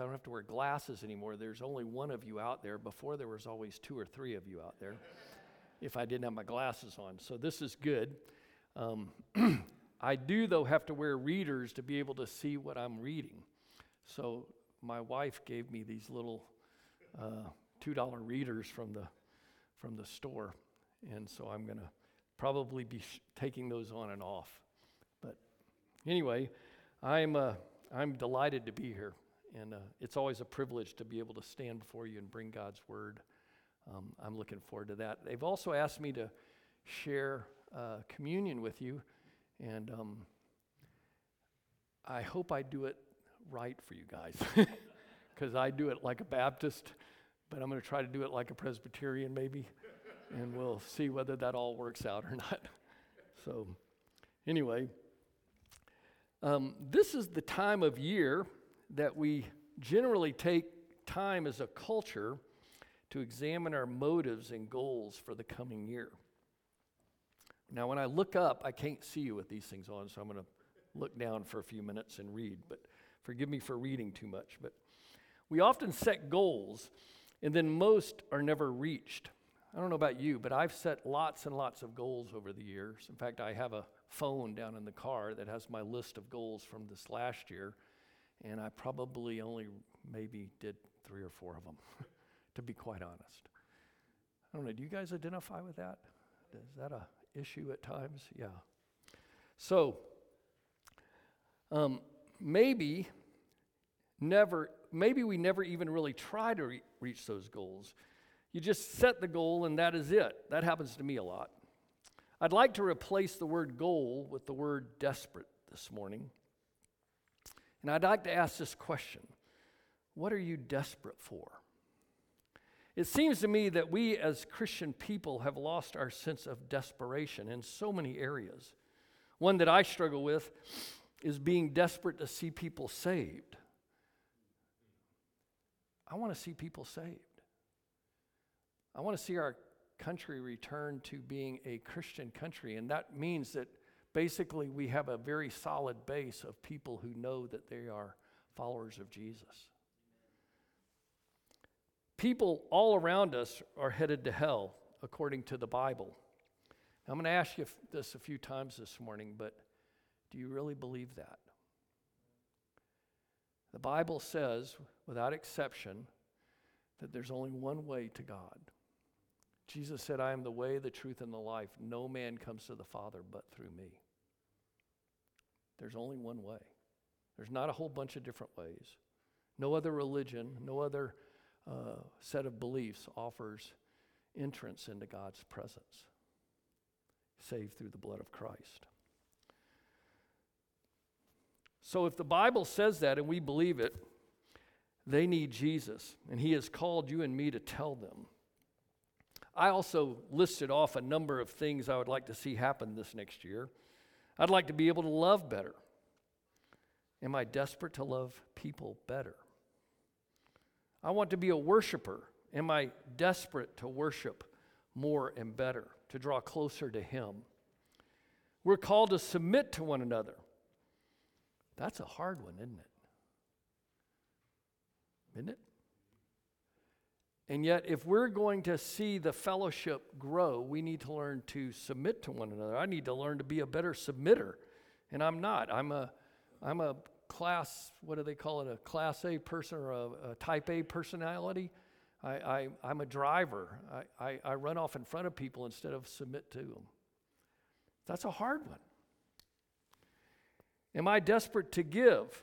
I don't have to wear glasses anymore. There's only one of you out there. Before, there was always two or three of you out there if I didn't have my glasses on. So this is good. Um, I do, though, have to wear readers to be able to see what I'm reading. So my wife gave me these little uh, $2 readers from the, from the store. And so I'm going to probably be sh- taking those on and off. But anyway, I'm, uh, I'm delighted to be here. And uh, it's always a privilege to be able to stand before you and bring God's word. Um, I'm looking forward to that. They've also asked me to share uh, communion with you, and um, I hope I do it right for you guys, because I do it like a Baptist, but I'm going to try to do it like a Presbyterian, maybe, and we'll see whether that all works out or not. So, anyway, um, this is the time of year that we generally take time as a culture to examine our motives and goals for the coming year. Now, when I look up, I can't see you with these things on, so I'm going to look down for a few minutes and read, but forgive me for reading too much. But we often set goals, and then most are never reached. I don't know about you, but I've set lots and lots of goals over the years. In fact, I have a phone down in the car that has my list of goals from this last year and I probably only maybe did three or four of them, to be quite honest. I don't know, do you guys identify with that? Is that a issue at times? Yeah. So, um, maybe never, maybe we never even really try to re- reach those goals. You just set the goal and that is it. That happens to me a lot. I'd like to replace the word goal with the word desperate this morning. And I'd like to ask this question What are you desperate for? It seems to me that we as Christian people have lost our sense of desperation in so many areas. One that I struggle with is being desperate to see people saved. I want to see people saved. I want to see our country return to being a Christian country, and that means that basically, we have a very solid base of people who know that they are followers of Jesus. People all around us are headed to hell, according to the Bible. Now, I'm going to ask you this a few times this morning, but do you really believe that? The Bible says, without exception, that there's only one way to God. Jesus said, I am the way, the truth, and the life. No man comes to the Father but through me. There's only one way. There's not a whole bunch of different ways. No other religion, no other uh, set of beliefs offers entrance into God's presence, save through the blood of Christ. So, if the Bible says that and we believe it, they need Jesus, and He has called you and me to tell them. I also listed off a number of things I would like to see happen this next year. I'd like to be able to love better. Am I desperate to love people better? I want to be a worshiper. Am I desperate to worship more and better, to draw closer to Him? We're called to submit to one another. That's a hard one, isn't it? Isn't it? And yet, if we're going to see the fellowship grow, we need to learn to submit to one another. I need to learn to be a better submitter. And I'm not. I'm a, I'm a class, what do they call it, a class A person or a, a type A personality. I, I, I'm a driver. I, I, I run off in front of people instead of submit to them. That's a hard one. Am I desperate to give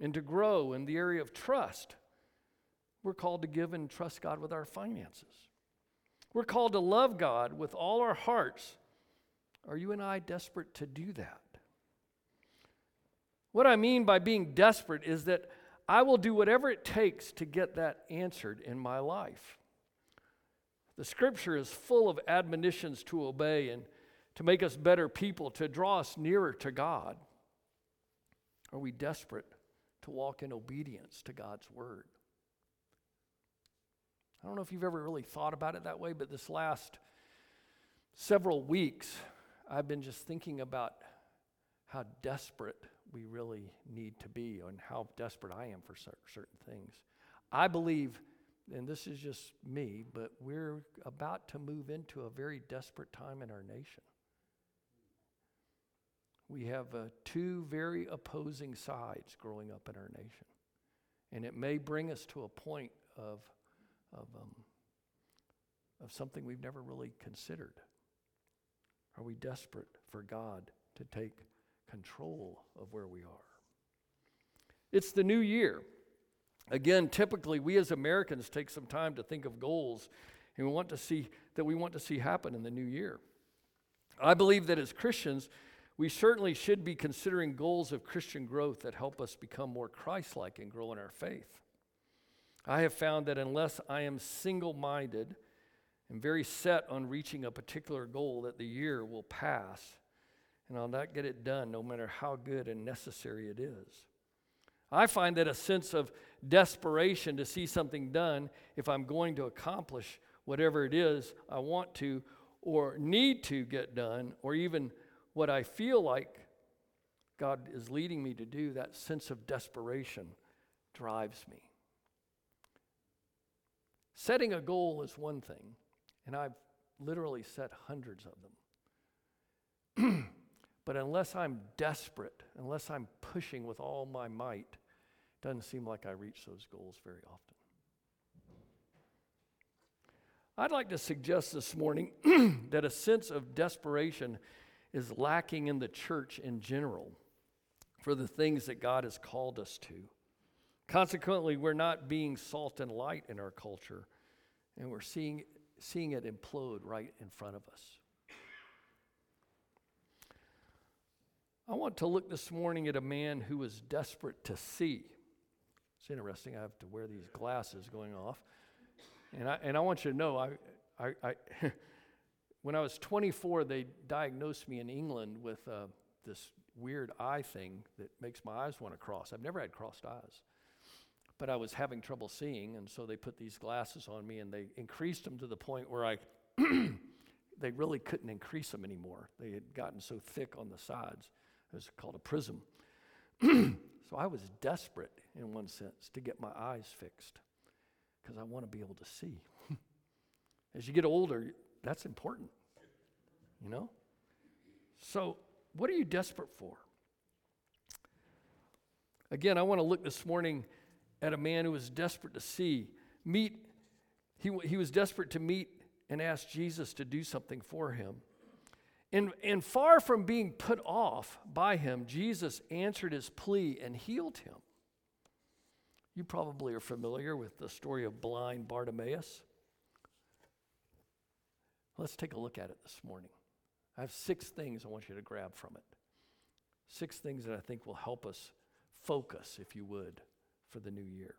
and to grow in the area of trust? We're called to give and trust God with our finances. We're called to love God with all our hearts. Are you and I desperate to do that? What I mean by being desperate is that I will do whatever it takes to get that answered in my life. The scripture is full of admonitions to obey and to make us better people, to draw us nearer to God. Are we desperate to walk in obedience to God's word? I don't know if you've ever really thought about it that way, but this last several weeks, I've been just thinking about how desperate we really need to be and how desperate I am for cer- certain things. I believe, and this is just me, but we're about to move into a very desperate time in our nation. We have uh, two very opposing sides growing up in our nation. And it may bring us to a point of, of, um, of something we've never really considered. Are we desperate for God to take control of where we are? It's the new year. Again, typically we as Americans take some time to think of goals and we want to see that we want to see happen in the new year. I believe that as Christians, we certainly should be considering goals of Christian growth that help us become more Christ like and grow in our faith. I have found that unless I am single minded and very set on reaching a particular goal, that the year will pass and I'll not get it done no matter how good and necessary it is. I find that a sense of desperation to see something done if I'm going to accomplish whatever it is I want to or need to get done, or even what I feel like God is leading me to do, that sense of desperation drives me. Setting a goal is one thing, and I've literally set hundreds of them. but unless I'm desperate, unless I'm pushing with all my might, it doesn't seem like I reach those goals very often. I'd like to suggest this morning that a sense of desperation is lacking in the church in general for the things that God has called us to. Consequently, we're not being salt and light in our culture, and we're seeing, seeing it implode right in front of us. I want to look this morning at a man who was desperate to see. It's interesting, I have to wear these glasses going off. And I, and I want you to know, I, I, I when I was 24, they diagnosed me in England with uh, this weird eye thing that makes my eyes want to cross. I've never had crossed eyes. But I was having trouble seeing, and so they put these glasses on me and they increased them to the point where I they really couldn't increase them anymore. They had gotten so thick on the sides. It was called a prism. so I was desperate in one sense to get my eyes fixed because I want to be able to see. As you get older, that's important, you know? So, what are you desperate for? Again, I want to look this morning at a man who was desperate to see, meet, he, he was desperate to meet and ask Jesus to do something for him. And, and far from being put off by him, Jesus answered his plea and healed him. You probably are familiar with the story of blind Bartimaeus. Let's take a look at it this morning. I have six things I want you to grab from it. Six things that I think will help us focus, if you would, for the new year.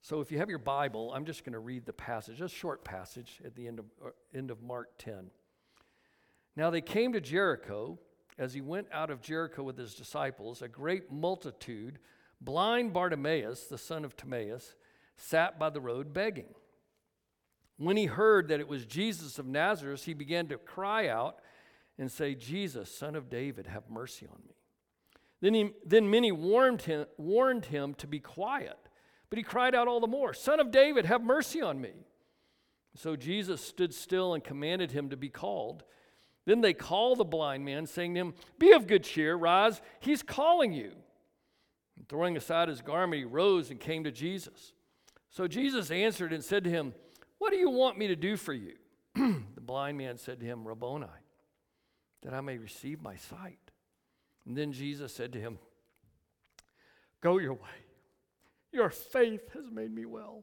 So, if you have your Bible, I'm just going to read the passage, a short passage at the end of, uh, end of Mark 10. Now they came to Jericho. As he went out of Jericho with his disciples, a great multitude, blind Bartimaeus, the son of Timaeus, sat by the road begging. When he heard that it was Jesus of Nazareth, he began to cry out and say, Jesus, son of David, have mercy on me. Then, he, then many warned him, warned him to be quiet, but he cried out all the more, Son of David, have mercy on me. So Jesus stood still and commanded him to be called. Then they called the blind man, saying to him, Be of good cheer, rise, he's calling you. And throwing aside his garment, he rose and came to Jesus. So Jesus answered and said to him, what do you want me to do for you? the blind man said to him, Rabboni, that I may receive my sight. And then Jesus said to him, Go your way. Your faith has made me well.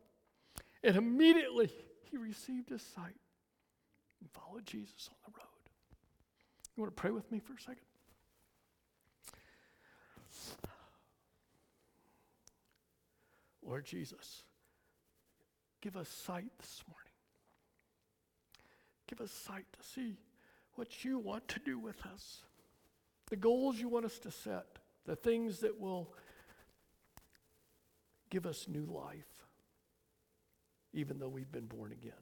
And immediately he received his sight and followed Jesus on the road. You want to pray with me for a second? Lord Jesus. Give us sight this morning. Give us sight to see what you want to do with us, the goals you want us to set, the things that will give us new life, even though we've been born again.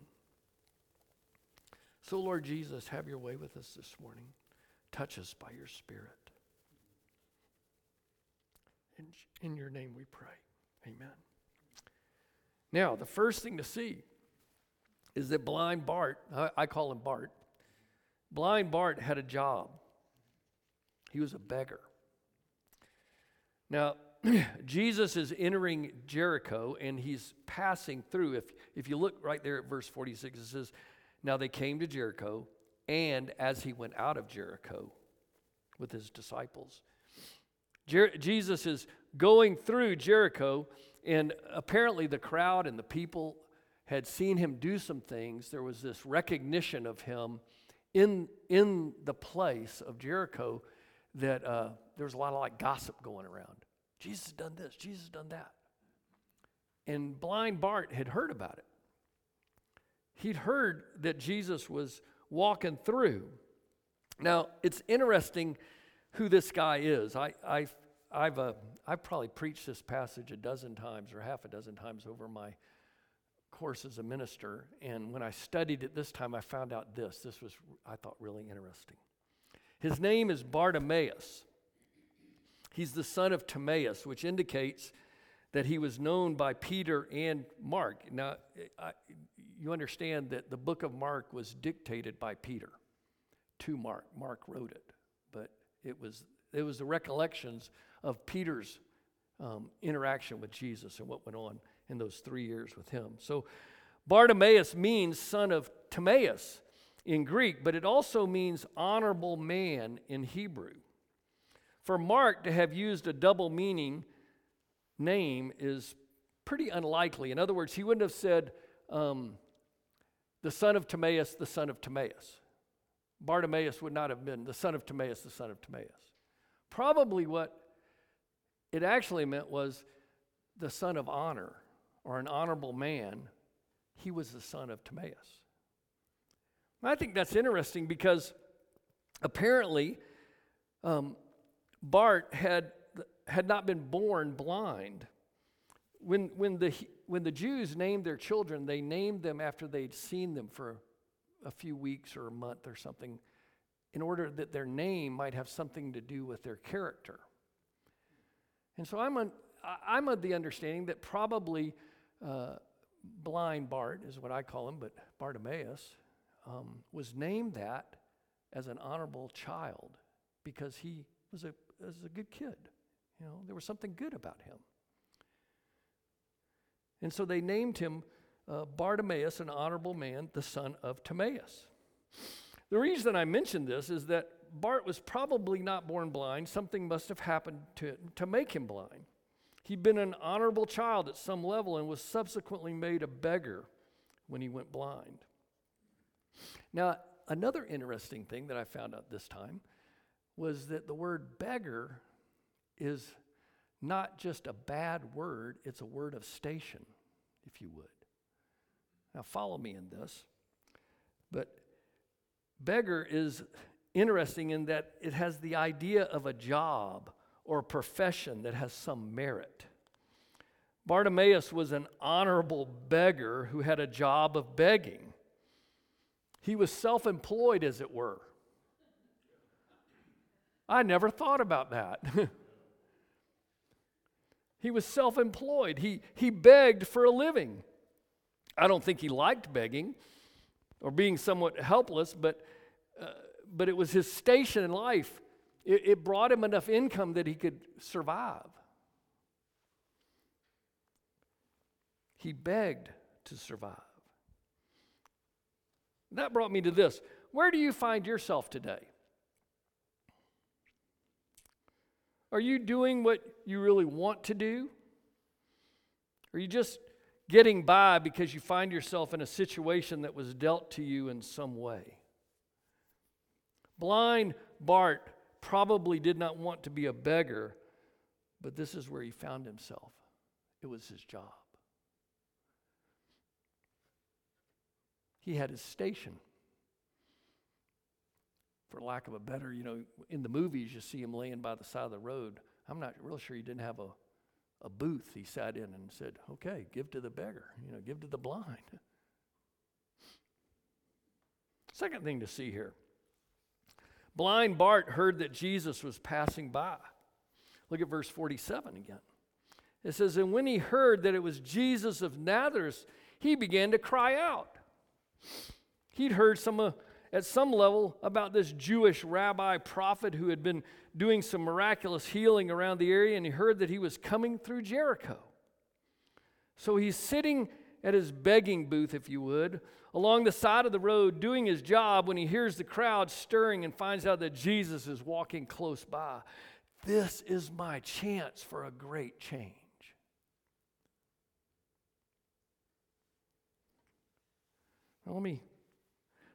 So, Lord Jesus, have your way with us this morning. Touch us by your Spirit. In, in your name we pray. Amen. Now, the first thing to see is that blind Bart, I, I call him Bart, blind Bart had a job. He was a beggar. Now, Jesus is entering Jericho and he's passing through. If, if you look right there at verse 46, it says, Now they came to Jericho, and as he went out of Jericho with his disciples, Jer- Jesus is going through Jericho, and apparently the crowd and the people had seen him do some things. There was this recognition of him in, in the place of Jericho that uh, there was a lot of like gossip going around. Jesus has done this, Jesus has done that. And blind Bart had heard about it. He'd heard that Jesus was walking through. Now, it's interesting who this guy is. I, I, I've, uh, I've probably preached this passage a dozen times or half a dozen times over my course as a minister. And when I studied it this time, I found out this. This was, I thought, really interesting. His name is Bartimaeus. He's the son of Timaeus, which indicates that he was known by Peter and Mark. Now, I, you understand that the book of Mark was dictated by Peter to Mark. Mark wrote it, but it was, it was the recollections of Peter's um, interaction with Jesus and what went on in those three years with him. So Bartimaeus means son of Timaeus in Greek, but it also means honorable man in Hebrew. For Mark to have used a double meaning name is pretty unlikely. In other words, he wouldn't have said um, the son of Timaeus, the son of Timaeus. Bartimaeus would not have been the son of Timaeus, the son of Timaeus. Probably what it actually meant was the son of honor or an honorable man, he was the son of Timaeus. I think that's interesting because apparently um, Bart had, had not been born blind. When, when, the, when the Jews named their children, they named them after they'd seen them for a few weeks or a month or something in order that their name might have something to do with their character. And so I'm, on, I'm of the understanding that probably uh, blind Bart is what I call him, but Bartimaeus um, was named that as an honorable child because he was a, was a good kid. You know, there was something good about him. And so they named him uh, Bartimaeus, an honorable man, the son of Timaeus. The reason I mention this is that Bart was probably not born blind. Something must have happened to, to make him blind. He'd been an honorable child at some level and was subsequently made a beggar when he went blind. Now, another interesting thing that I found out this time was that the word beggar is not just a bad word, it's a word of station, if you would. Now, follow me in this. But beggar is interesting in that it has the idea of a job or a profession that has some merit. Bartimaeus was an honorable beggar who had a job of begging. He was self employed, as it were. I never thought about that. he was self employed, he, he begged for a living. I don't think he liked begging or being somewhat helpless, but, uh, but it was his station in life. It, it brought him enough income that he could survive. He begged to survive. That brought me to this. Where do you find yourself today? Are you doing what you really want to do? Are you just getting by because you find yourself in a situation that was dealt to you in some way? Blind Bart probably did not want to be a beggar, but this is where he found himself. It was his job. He had his station. For lack of a better, you know, in the movies you see him laying by the side of the road. I'm not real sure he didn't have a, a booth he sat in and said, okay, give to the beggar, you know, give to the blind. Second thing to see here Blind Bart heard that Jesus was passing by. Look at verse 47 again. It says, And when he heard that it was Jesus of Nazareth, he began to cry out. He'd heard some, uh, at some level about this Jewish rabbi prophet who had been doing some miraculous healing around the area, and he heard that he was coming through Jericho. So he's sitting at his begging booth, if you would, along the side of the road doing his job when he hears the crowd stirring and finds out that Jesus is walking close by. This is my chance for a great change. Now, let me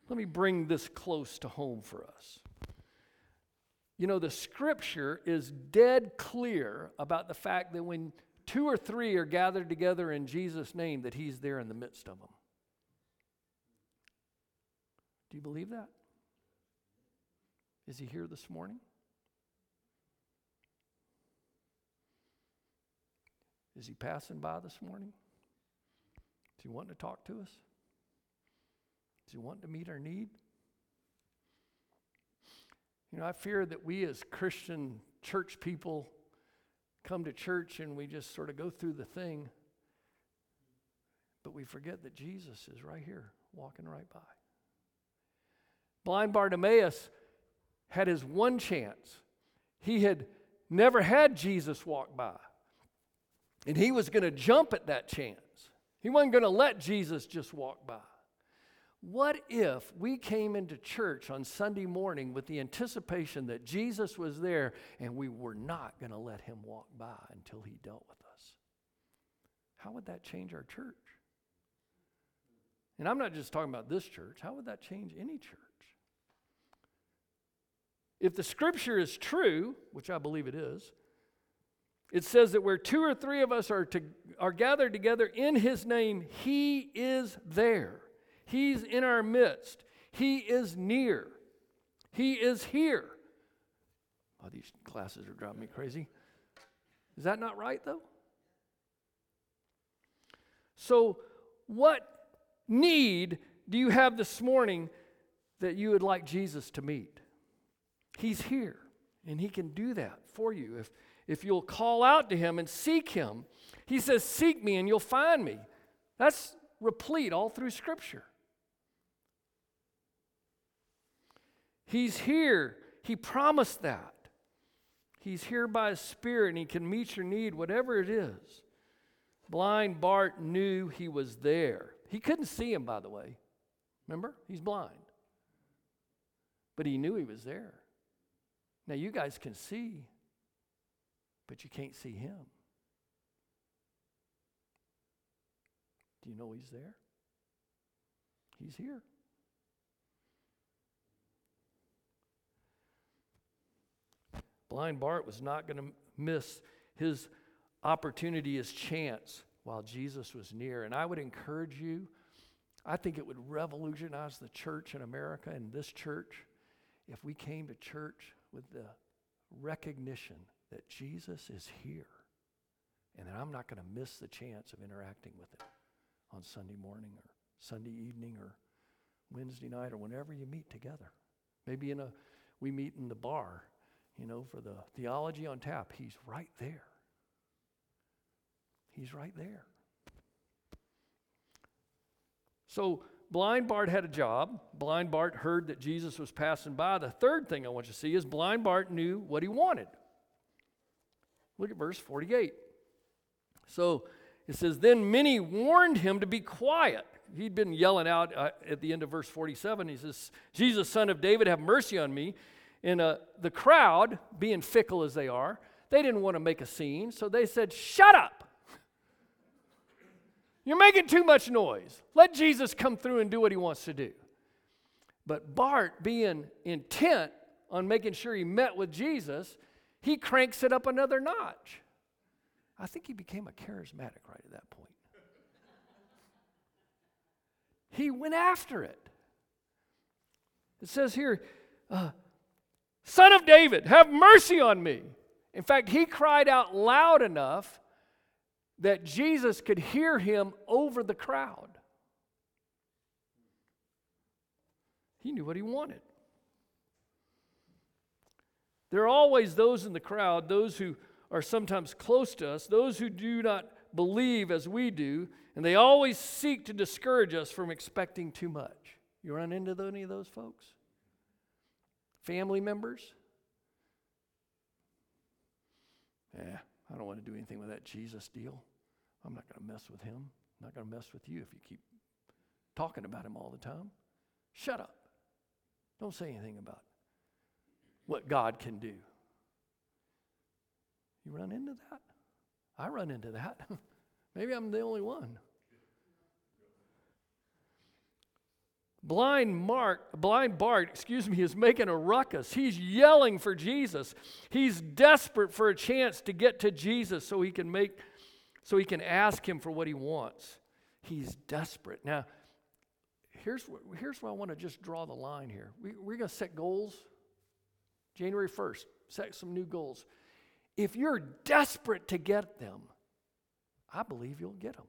let me bring this close to home for us. You know, the scripture is dead clear about the fact that when two or three are gathered together in Jesus' name, that he's there in the midst of them. Do you believe that? Is he here this morning? Is he passing by this morning? Is he wanting to talk to us? Is he want to meet our need? You know, I fear that we as Christian church people come to church and we just sort of go through the thing, but we forget that Jesus is right here, walking right by. Blind Bartimaeus had his one chance. He had never had Jesus walk by, and he was going to jump at that chance. He wasn't going to let Jesus just walk by. What if we came into church on Sunday morning with the anticipation that Jesus was there and we were not going to let him walk by until he dealt with us? How would that change our church? And I'm not just talking about this church, how would that change any church? If the scripture is true, which I believe it is, it says that where two or three of us are, to, are gathered together in his name, he is there. He's in our midst. He is near. He is here. Oh, these classes are driving me crazy. Is that not right, though? So, what need do you have this morning that you would like Jesus to meet? He's here, and He can do that for you if, if you'll call out to Him and seek Him. He says, Seek me and you'll find me. That's replete all through Scripture. He's here. He promised that. He's here by His Spirit and He can meet your need, whatever it is. Blind Bart knew He was there. He couldn't see Him, by the way. Remember? He's blind. But he knew He was there. Now, you guys can see, but you can't see Him. Do you know He's there? He's here. Blind Bart was not going to miss his opportunity, his chance while Jesus was near. And I would encourage you, I think it would revolutionize the church in America and this church if we came to church with the recognition that Jesus is here and that I'm not going to miss the chance of interacting with him on Sunday morning or Sunday evening or Wednesday night or whenever you meet together. Maybe in a we meet in the bar you know, for the theology on tap, he's right there. He's right there. So, blind Bart had a job. Blind Bart heard that Jesus was passing by. The third thing I want you to see is blind Bart knew what he wanted. Look at verse 48. So it says, Then many warned him to be quiet. He'd been yelling out uh, at the end of verse 47. He says, Jesus, son of David, have mercy on me. And uh, the crowd, being fickle as they are, they didn't want to make a scene, so they said, Shut up! You're making too much noise. Let Jesus come through and do what he wants to do. But Bart, being intent on making sure he met with Jesus, he cranks it up another notch. I think he became a charismatic right at that point. he went after it. It says here, uh, Son of David, have mercy on me. In fact, he cried out loud enough that Jesus could hear him over the crowd. He knew what he wanted. There are always those in the crowd, those who are sometimes close to us, those who do not believe as we do, and they always seek to discourage us from expecting too much. You run into any of those folks? Family members? Yeah, I don't want to do anything with that Jesus deal. I'm not going to mess with him. I'm not going to mess with you if you keep talking about him all the time. Shut up. Don't say anything about what God can do. You run into that? I run into that. Maybe I'm the only one. Blind Mark, blind Bart, excuse me, is making a ruckus. He's yelling for Jesus. He's desperate for a chance to get to Jesus so he can make so he can ask him for what he wants. He's desperate. Now, here's, here's where I want to just draw the line here. We, we're going to set goals January 1st, set some new goals. If you're desperate to get them, I believe you'll get them.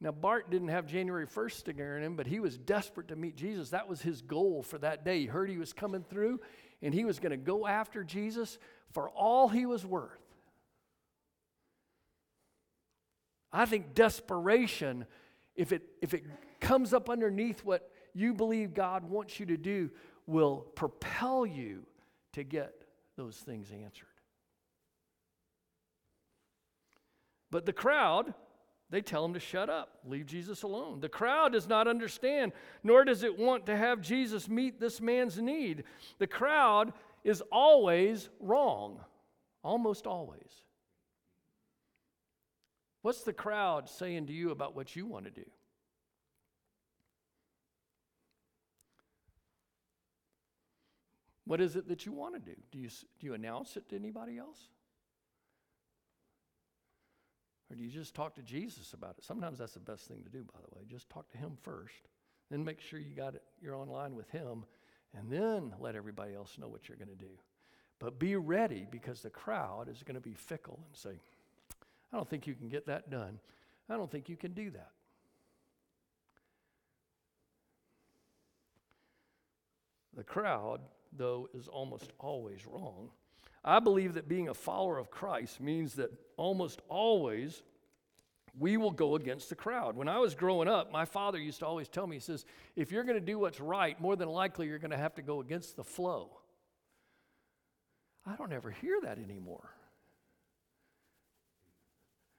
Now, Bart didn't have January 1st sticker in him, but he was desperate to meet Jesus. That was his goal for that day. He heard he was coming through, and he was going to go after Jesus for all he was worth. I think desperation, if it, if it comes up underneath what you believe God wants you to do, will propel you to get those things answered. But the crowd, they tell him to shut up, leave Jesus alone. The crowd does not understand, nor does it want to have Jesus meet this man's need. The crowd is always wrong, almost always. What's the crowd saying to you about what you want to do? What is it that you want to do? Do you, do you announce it to anybody else? Or do you just talk to Jesus about it? Sometimes that's the best thing to do, by the way. Just talk to him first. Then make sure you got it, you're online with him, and then let everybody else know what you're going to do. But be ready because the crowd is going to be fickle and say, I don't think you can get that done. I don't think you can do that. The crowd, though, is almost always wrong. I believe that being a follower of Christ means that almost always we will go against the crowd. When I was growing up, my father used to always tell me, he says, if you're going to do what's right, more than likely you're going to have to go against the flow. I don't ever hear that anymore.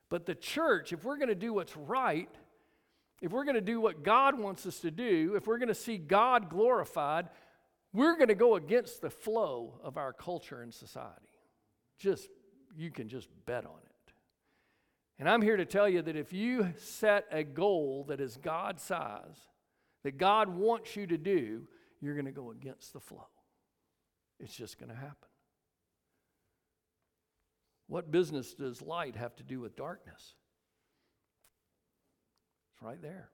But the church, if we're going to do what's right, if we're going to do what God wants us to do, if we're going to see God glorified, we're going to go against the flow of our culture and society. Just, you can just bet on it. And I'm here to tell you that if you set a goal that is God size, that God wants you to do, you're going to go against the flow. It's just going to happen. What business does light have to do with darkness? It's right there.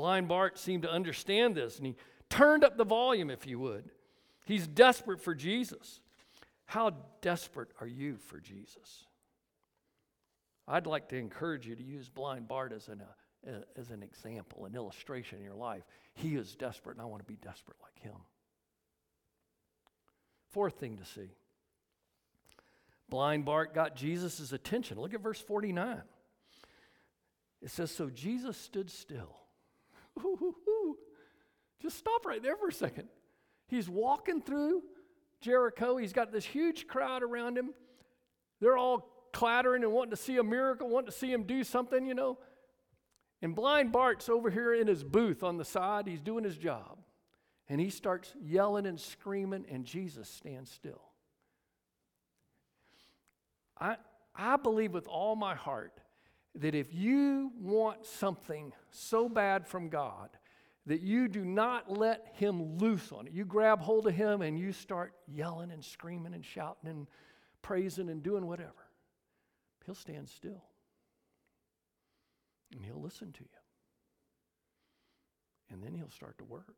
Blind Bart seemed to understand this and he turned up the volume, if you would. He's desperate for Jesus. How desperate are you for Jesus? I'd like to encourage you to use Blind Bart as an, uh, as an example, an illustration in your life. He is desperate, and I want to be desperate like him. Fourth thing to see Blind Bart got Jesus' attention. Look at verse 49. It says, So Jesus stood still. Just stop right there for a second. He's walking through Jericho. He's got this huge crowd around him. They're all clattering and wanting to see a miracle, wanting to see him do something, you know. And blind Bart's over here in his booth on the side. He's doing his job. And he starts yelling and screaming, and Jesus stands still. I, I believe with all my heart that if you want something so bad from God, that you do not let him loose on it. You grab hold of him and you start yelling and screaming and shouting and praising and doing whatever. He'll stand still and he'll listen to you. And then he'll start to work.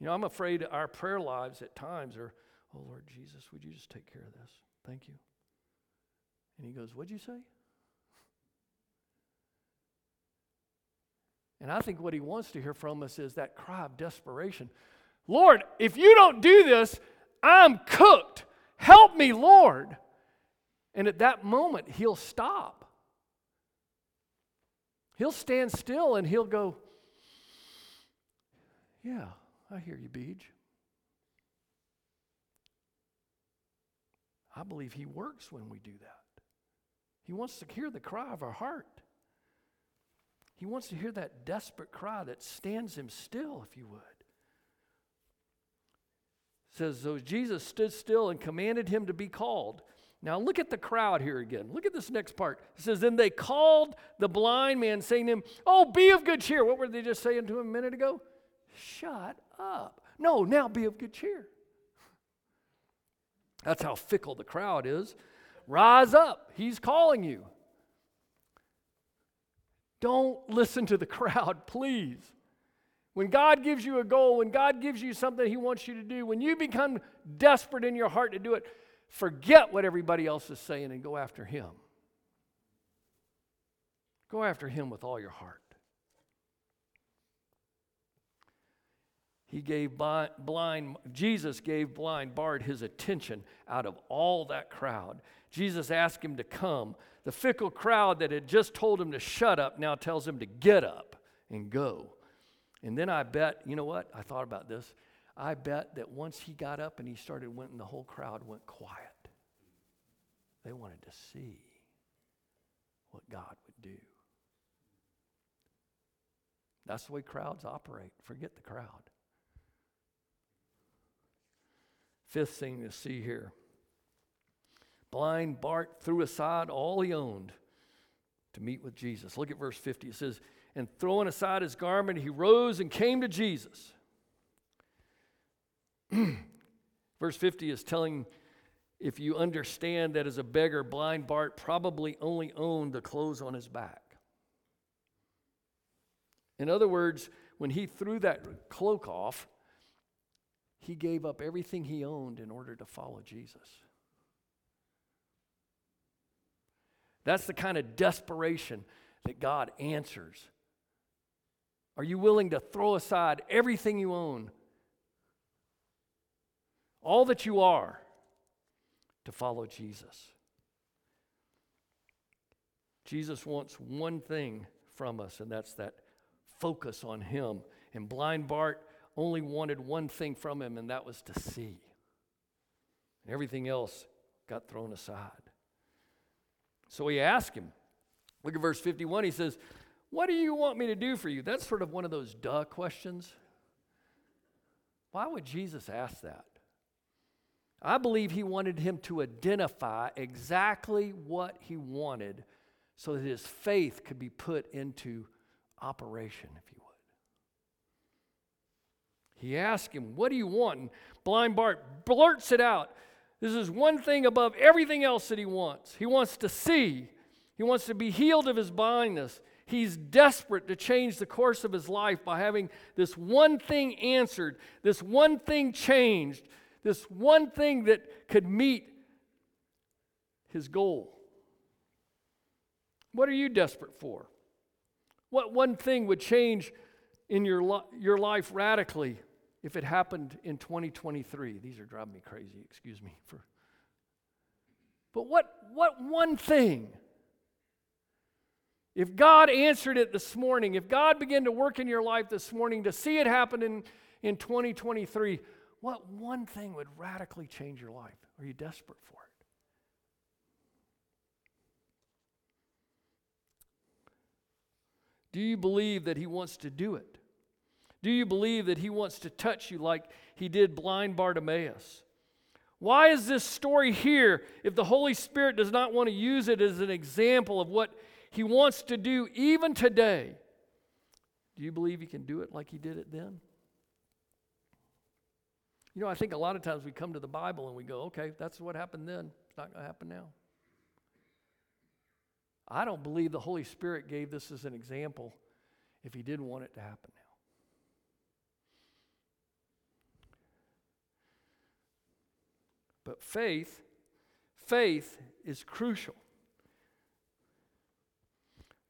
You know, I'm afraid our prayer lives at times are Oh, Lord Jesus, would you just take care of this? Thank you. And he goes, What'd you say? And I think what he wants to hear from us is that cry of desperation Lord, if you don't do this, I'm cooked. Help me, Lord. And at that moment, he'll stop. He'll stand still and he'll go, Yeah, I hear you, Beej. I believe he works when we do that. He wants to hear the cry of our heart. He wants to hear that desperate cry that stands him still, if you would. It says, So Jesus stood still and commanded him to be called. Now look at the crowd here again. Look at this next part. It says, Then they called the blind man, saying to him, Oh, be of good cheer. What were they just saying to him a minute ago? Shut up. No, now be of good cheer. That's how fickle the crowd is. Rise up. He's calling you. Don't listen to the crowd, please. When God gives you a goal, when God gives you something He wants you to do, when you become desperate in your heart to do it, forget what everybody else is saying and go after Him. Go after Him with all your heart. He gave blind, Jesus gave blind Bart his attention out of all that crowd. Jesus asked him to come. The fickle crowd that had just told him to shut up now tells him to get up and go. And then I bet, you know what? I thought about this. I bet that once he got up and he started went, and the whole crowd went quiet. They wanted to see what God would do. That's the way crowds operate. Forget the crowd. Fifth thing to see here blind Bart threw aside all he owned to meet with Jesus. Look at verse 50. It says, And throwing aside his garment, he rose and came to Jesus. verse 50 is telling if you understand that as a beggar, blind Bart probably only owned the clothes on his back. In other words, when he threw that cloak off, he gave up everything he owned in order to follow Jesus. That's the kind of desperation that God answers. Are you willing to throw aside everything you own, all that you are, to follow Jesus? Jesus wants one thing from us, and that's that focus on Him. And blind Bart only wanted one thing from him, and that was to see. And everything else got thrown aside. So he asked him. Look at verse 51. He says, What do you want me to do for you? That's sort of one of those duh questions. Why would Jesus ask that? I believe he wanted him to identify exactly what he wanted so that his faith could be put into operation, if you would. he asked him, What do you want? And blind Bart blurts it out. This is one thing above everything else that he wants. He wants to see, he wants to be healed of his blindness. He's desperate to change the course of his life by having this one thing answered, this one thing changed, this one thing that could meet his goal. What are you desperate for? What one thing would change in your, li- your life radically if it happened in 2023. These are driving me crazy, excuse me for But what what one thing if God answered it this morning, if God began to work in your life this morning to see it happen in, in 2023, what one thing would radically change your life? Are you desperate for it? Do you believe that He wants to do it? Do you believe that he wants to touch you like he did blind Bartimaeus? Why is this story here if the Holy Spirit does not want to use it as an example of what he wants to do even today? Do you believe he can do it like he did it then? You know, I think a lot of times we come to the Bible and we go, okay, that's what happened then. It's not going to happen now. I don't believe the Holy Spirit gave this as an example if he didn't want it to happen But faith, faith is crucial.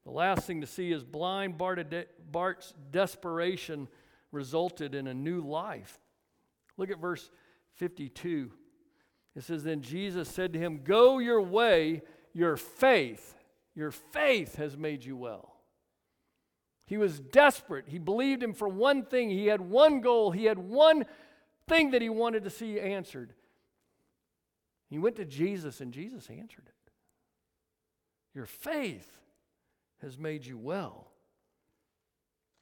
The last thing to see is blind Bart's desperation resulted in a new life. Look at verse 52. It says, Then Jesus said to him, Go your way, your faith, your faith has made you well. He was desperate. He believed him for one thing. He had one goal. He had one thing that he wanted to see answered. He went to Jesus, and Jesus answered it. Your faith has made you well.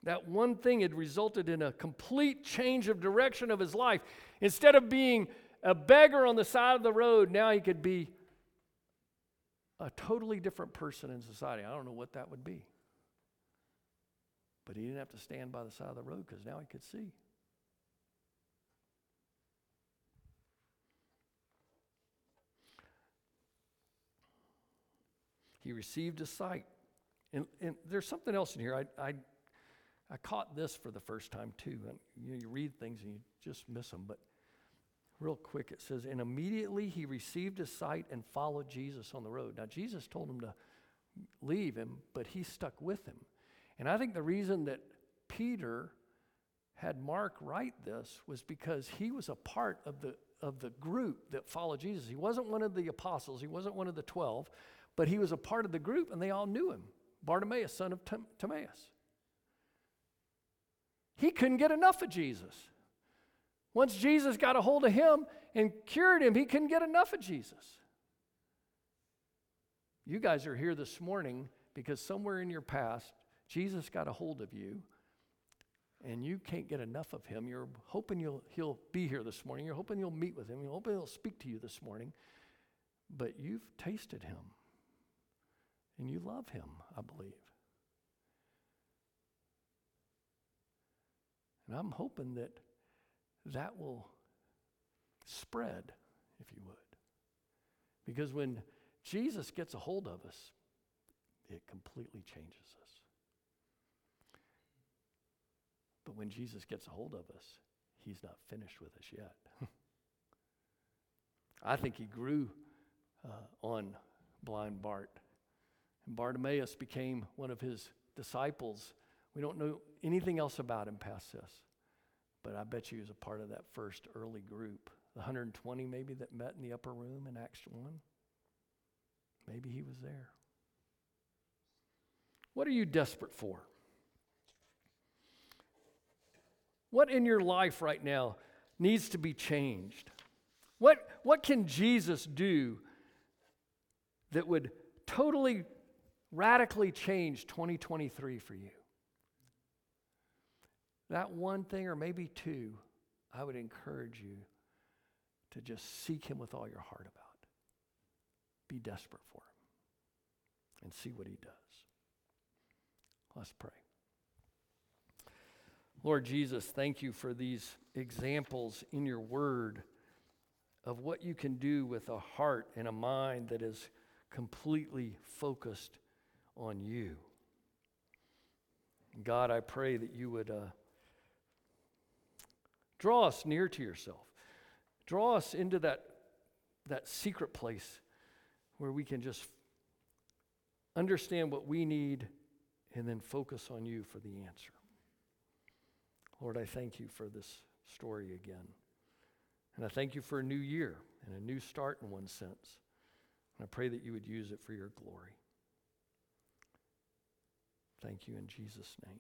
That one thing had resulted in a complete change of direction of his life. Instead of being a beggar on the side of the road, now he could be a totally different person in society. I don't know what that would be. But he didn't have to stand by the side of the road because now he could see. He received a sight. And, and there's something else in here. I, I, I caught this for the first time too. And you, know, you read things and you just miss them. But real quick, it says, And immediately he received a sight and followed Jesus on the road. Now, Jesus told him to leave him, but he stuck with him. And I think the reason that Peter had Mark write this was because he was a part of the, of the group that followed Jesus. He wasn't one of the apostles, he wasn't one of the 12, but he was a part of the group and they all knew him Bartimaeus, son of Timaeus. He couldn't get enough of Jesus. Once Jesus got a hold of him and cured him, he couldn't get enough of Jesus. You guys are here this morning because somewhere in your past, Jesus got a hold of you and you can't get enough of him. You're hoping you'll, he'll be here this morning. You're hoping you'll meet with him. You're hoping he'll speak to you this morning. But you've tasted him. And you love him, I believe. And I'm hoping that that will spread, if you would. Because when Jesus gets a hold of us, it completely changes us. But when Jesus gets a hold of us, he's not finished with us yet. I think he grew uh, on blind Bart. And Bartimaeus became one of his disciples. We don't know anything else about him past this, but I bet you he was a part of that first early group. The 120 maybe that met in the upper room in Acts 1. Maybe he was there. What are you desperate for? What in your life right now needs to be changed? What, what can Jesus do that would totally radically change 2023 for you? That one thing, or maybe two, I would encourage you to just seek Him with all your heart about. Be desperate for Him and see what He does. Let's pray. Lord Jesus, thank you for these examples in your word of what you can do with a heart and a mind that is completely focused on you. God, I pray that you would uh, draw us near to yourself. Draw us into that, that secret place where we can just understand what we need and then focus on you for the answer. Lord, I thank you for this story again. And I thank you for a new year and a new start in one sense. And I pray that you would use it for your glory. Thank you in Jesus' name.